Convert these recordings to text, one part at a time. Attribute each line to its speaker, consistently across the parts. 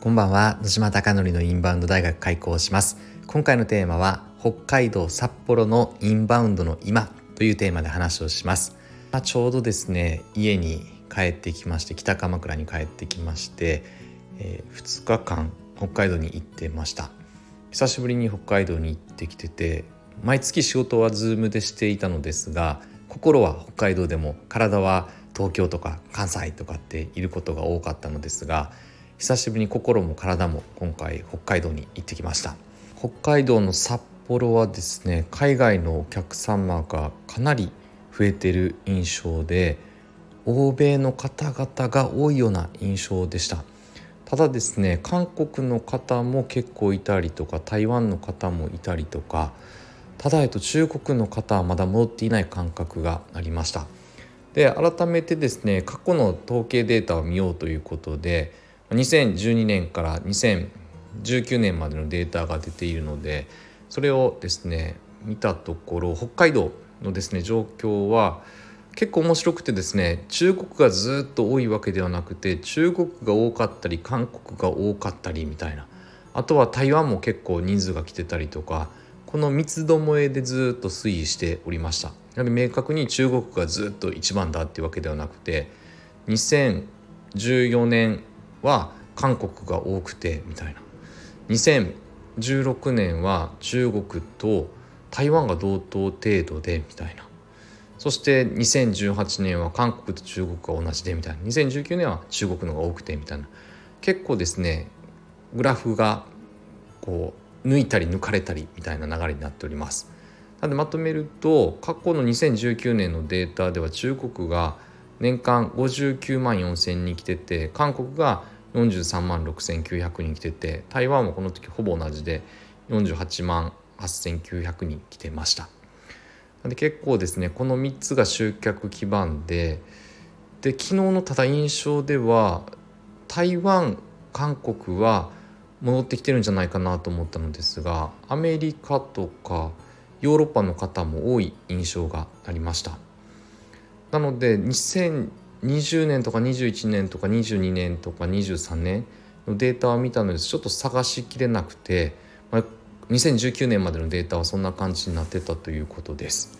Speaker 1: こんばんは。野島貴則のインバウンド大学開校します。今回のテーマは北海道札幌のインバウンドの今というテーマで話をします。まあ、ちょうどですね家に帰ってきまして北鎌倉に帰ってきまして、えー、2日間北海道に行ってました。久しぶりに北海道に行ってきてて毎月仕事は Zoom でしていたのですが心は北海道でも体は東京とか関西とかっていることが多かったのですが久しぶりに心も体も今回北海道に行ってきました。北海道の札幌はですね海外のお客様がかなり増えてる印象で欧米の方々が多いような印象でした。ただですね韓国の方も結構いたりとか台湾の方もいたりとかただえっと中国の方はまだ戻っていない感覚がありました。で改めてですね過去の統計データを見ようということで2012年から2019年までのデータが出ているのでそれをですね見たところ北海道のですね状況は結構面白くてですね中国がずっと多いわけではなくて中国が多かったり韓国が多かったりみたいな。あとは台湾も結構人数が来てたりとかこの三つどもえでずっと推移しておりました。やはり明確に中国がずっと一番だっていうわけではなくて2014年は韓国が多くてみたいな。2016年は中国と台湾が同等程度でみたいな。そして2018年は韓国と中国が同じでみたいな。2019年は中国のが多くてみたいな。結構ですねグラフがこう抜いたり抜かれたりみたいな流れになっております。なのでまとめると過去の2019年のデータでは中国が年間59万4千人来てて韓国が43万6900人来てて台湾もこの時ほぼ同じで48万8900人来てましたで結構ですねこの3つが集客基盤でで昨日のただ印象では台湾韓国は戻ってきてるんじゃないかなと思ったのですがアメリカとかヨーロッパの方も多い印象がありました。なので2020年とか21年とか22年とか23年のデータを見たのですちょっと探しきれなくて、まあ、2019年までのデータはそんな感じになってたということです。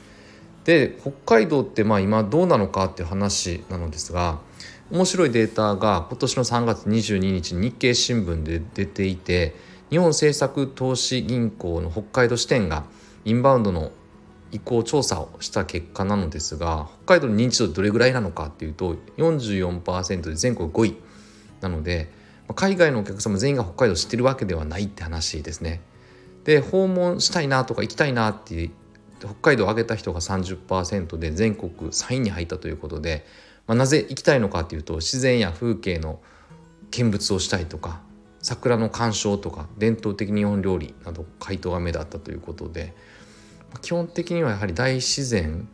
Speaker 1: で北海道ってまあ今どうなのかっていう話なのですが面白いデータが今年の3月22日日経新聞で出ていて日本政策投資銀行の北海道支店がインバウンドの移行調査をした結果なのですが北海道の認知度どれぐらいなのかっていうと44%で全国5位なので海外のお客様全員が北海道知ってるわけではないって話ですね。で訪問したいなとか行きたいなって北海道を挙げた人が30%で全国3位に入ったということで、まあ、なぜ行きたいのかっていうと自然や風景の見物をしたいとか桜の鑑賞とか伝統的日本料理など回答が目立ったということで基本的にはやはり大自然、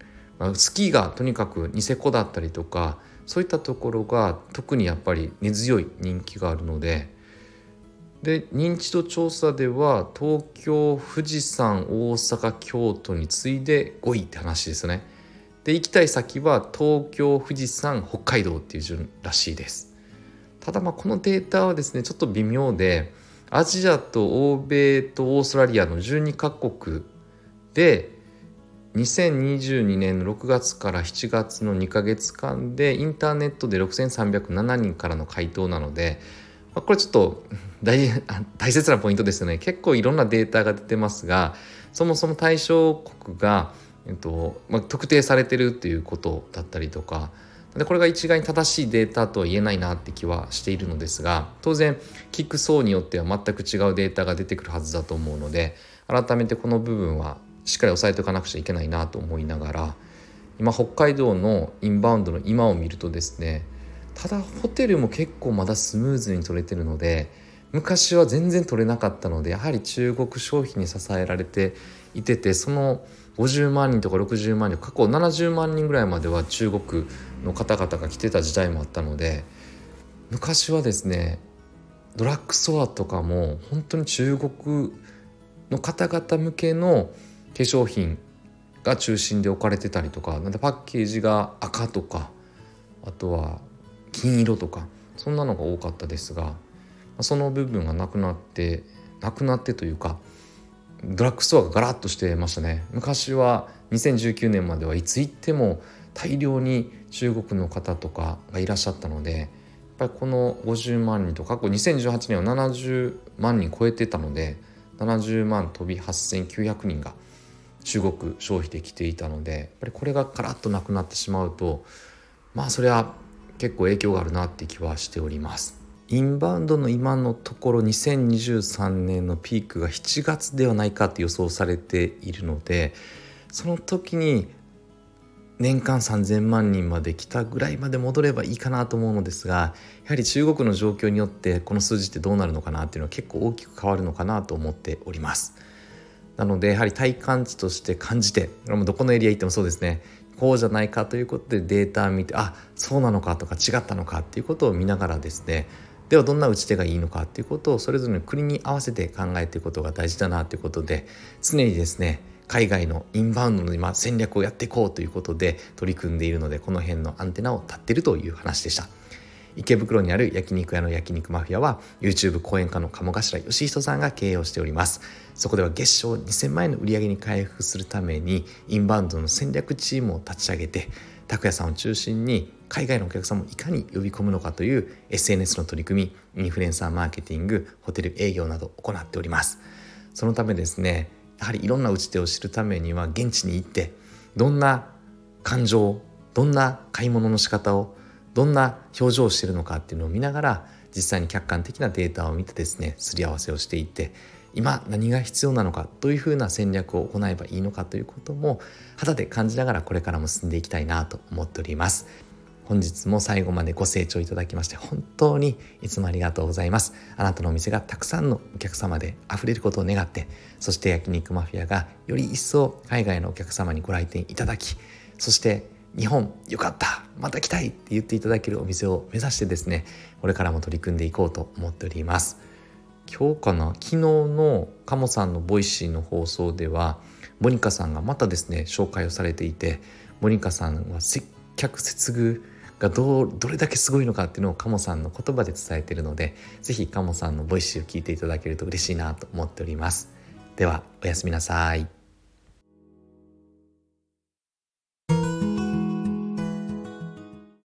Speaker 1: スキーがとにかくニセコだったりとかそういったところが特にやっぱり根強い人気があるのでで認知度調査では東京富士山大阪京都に次いで5位って話ですね。で行きたい先は東京富士山北海道っていう順らしいです。ただまあこのデータはですねちょっと微妙でアジアと欧米とオーストラリアの12カ国で2022年の6月から7月の2ヶ月間でインターネットで6307人からの回答なので、ま、これちょっと大 大切なポイントですよね。結構いろんなデータが出てますがそもそも対象国が、えっとまあ、特定されてるっていうことだったりとかでこれが一概に正しいデータとは言えないなって気はしているのですが当然聞く層によっては全く違うデータが出てくるはずだと思うので改めてこの部分はしっかり押さえておかなくちゃいけないなと思いながら今北海道のインバウンドの今を見るとですねただホテルも結構まだスムーズに取れてるので昔は全然取れなかったのでやはり中国消費に支えられていててその50万人とか60万人過去70万人ぐらいまでは中国の方々が来てた時代もあったので昔はですねドラッグストアとかも本当に中国の方々向けの化粧品が中心で置かれてたりとかなんでパッケージが赤とかあとは金色とかそんなのが多かったですがその部分がなくなってなくなってというかドラッグストアがガラッとしてましたね。昔は2019年まではいつ行っても大量に中国の方とかがいらっしゃったのでやっぱりこの50万人と過去2018年は70万人超えてたので70万飛び8900人が中国消費で来ていたのでやっぱりこれがガラッとなくなってしまうとまあそれは結構影響があるなって気はしております。インバウンドの今のところ2023年のピークが7月ではないかと予想されているのでその時に年間3,000万人まで来たぐらいまで戻ればいいかなと思うのですがやはり中国の状況によってこの数字ってどうなるのかなっていうのは結構大きく変わるのかなと思っております。なのでやはり体感値として感じてどこのエリア行ってもそうですねこうじゃないかということでデータを見てあそうなのかとか違ったのかっていうことを見ながらですねではどんな打ち手がいいのかっていうことをそれぞれの国に合わせて考えていくことが大事だなということで常にですね海外のインバウンドの今戦略をやっていこうということで取り組んでいるのでこの辺のアンテナを立っているという話でした。池袋にある焼肉屋の焼肉マフィアは YouTube 講演家の鴨頭義人さんが経営をしております。そこでは月賞2000万円の売り上げに回復するためにインバウンドの戦略チームを立ち上げて拓也さんを中心に海外のお客様をいかに呼び込むのかという SNS の取り組みインフルエンサーマーケティングホテル営業など行っております。そのためですねやはりいろんな打ち手を知るためには現地に行ってどんな感情どんな買い物の仕方をどんな表情をしているのかっていうのを見ながら実際に客観的なデータを見てですねすり合わせをしていって今何が必要なのかどういうふうな戦略を行えばいいのかということも肌で感じながらこれからも進んでいきたいなと思っております。本日も最後までご清聴いただきまして本当にいつもありがとうございます。あなたのお店がたくさんのお客様で溢れることを願ってそして焼肉マフィアがより一層海外のお客様にご来店いただきそして日本よかった。また来たいって言っていただけるお店を目指してですねこれからも取り組んでいこうと思っております。今日かな昨日のカモさんのボイシーの放送ではモニカさんがまたですね紹介をされていてモニカさんは接客接遇がどどれだけすごいのかっていうのをカモさんの言葉で伝えているので是非カモさんのボイシーを聞いていただけると嬉しいなと思っております。ではおやすみなさい。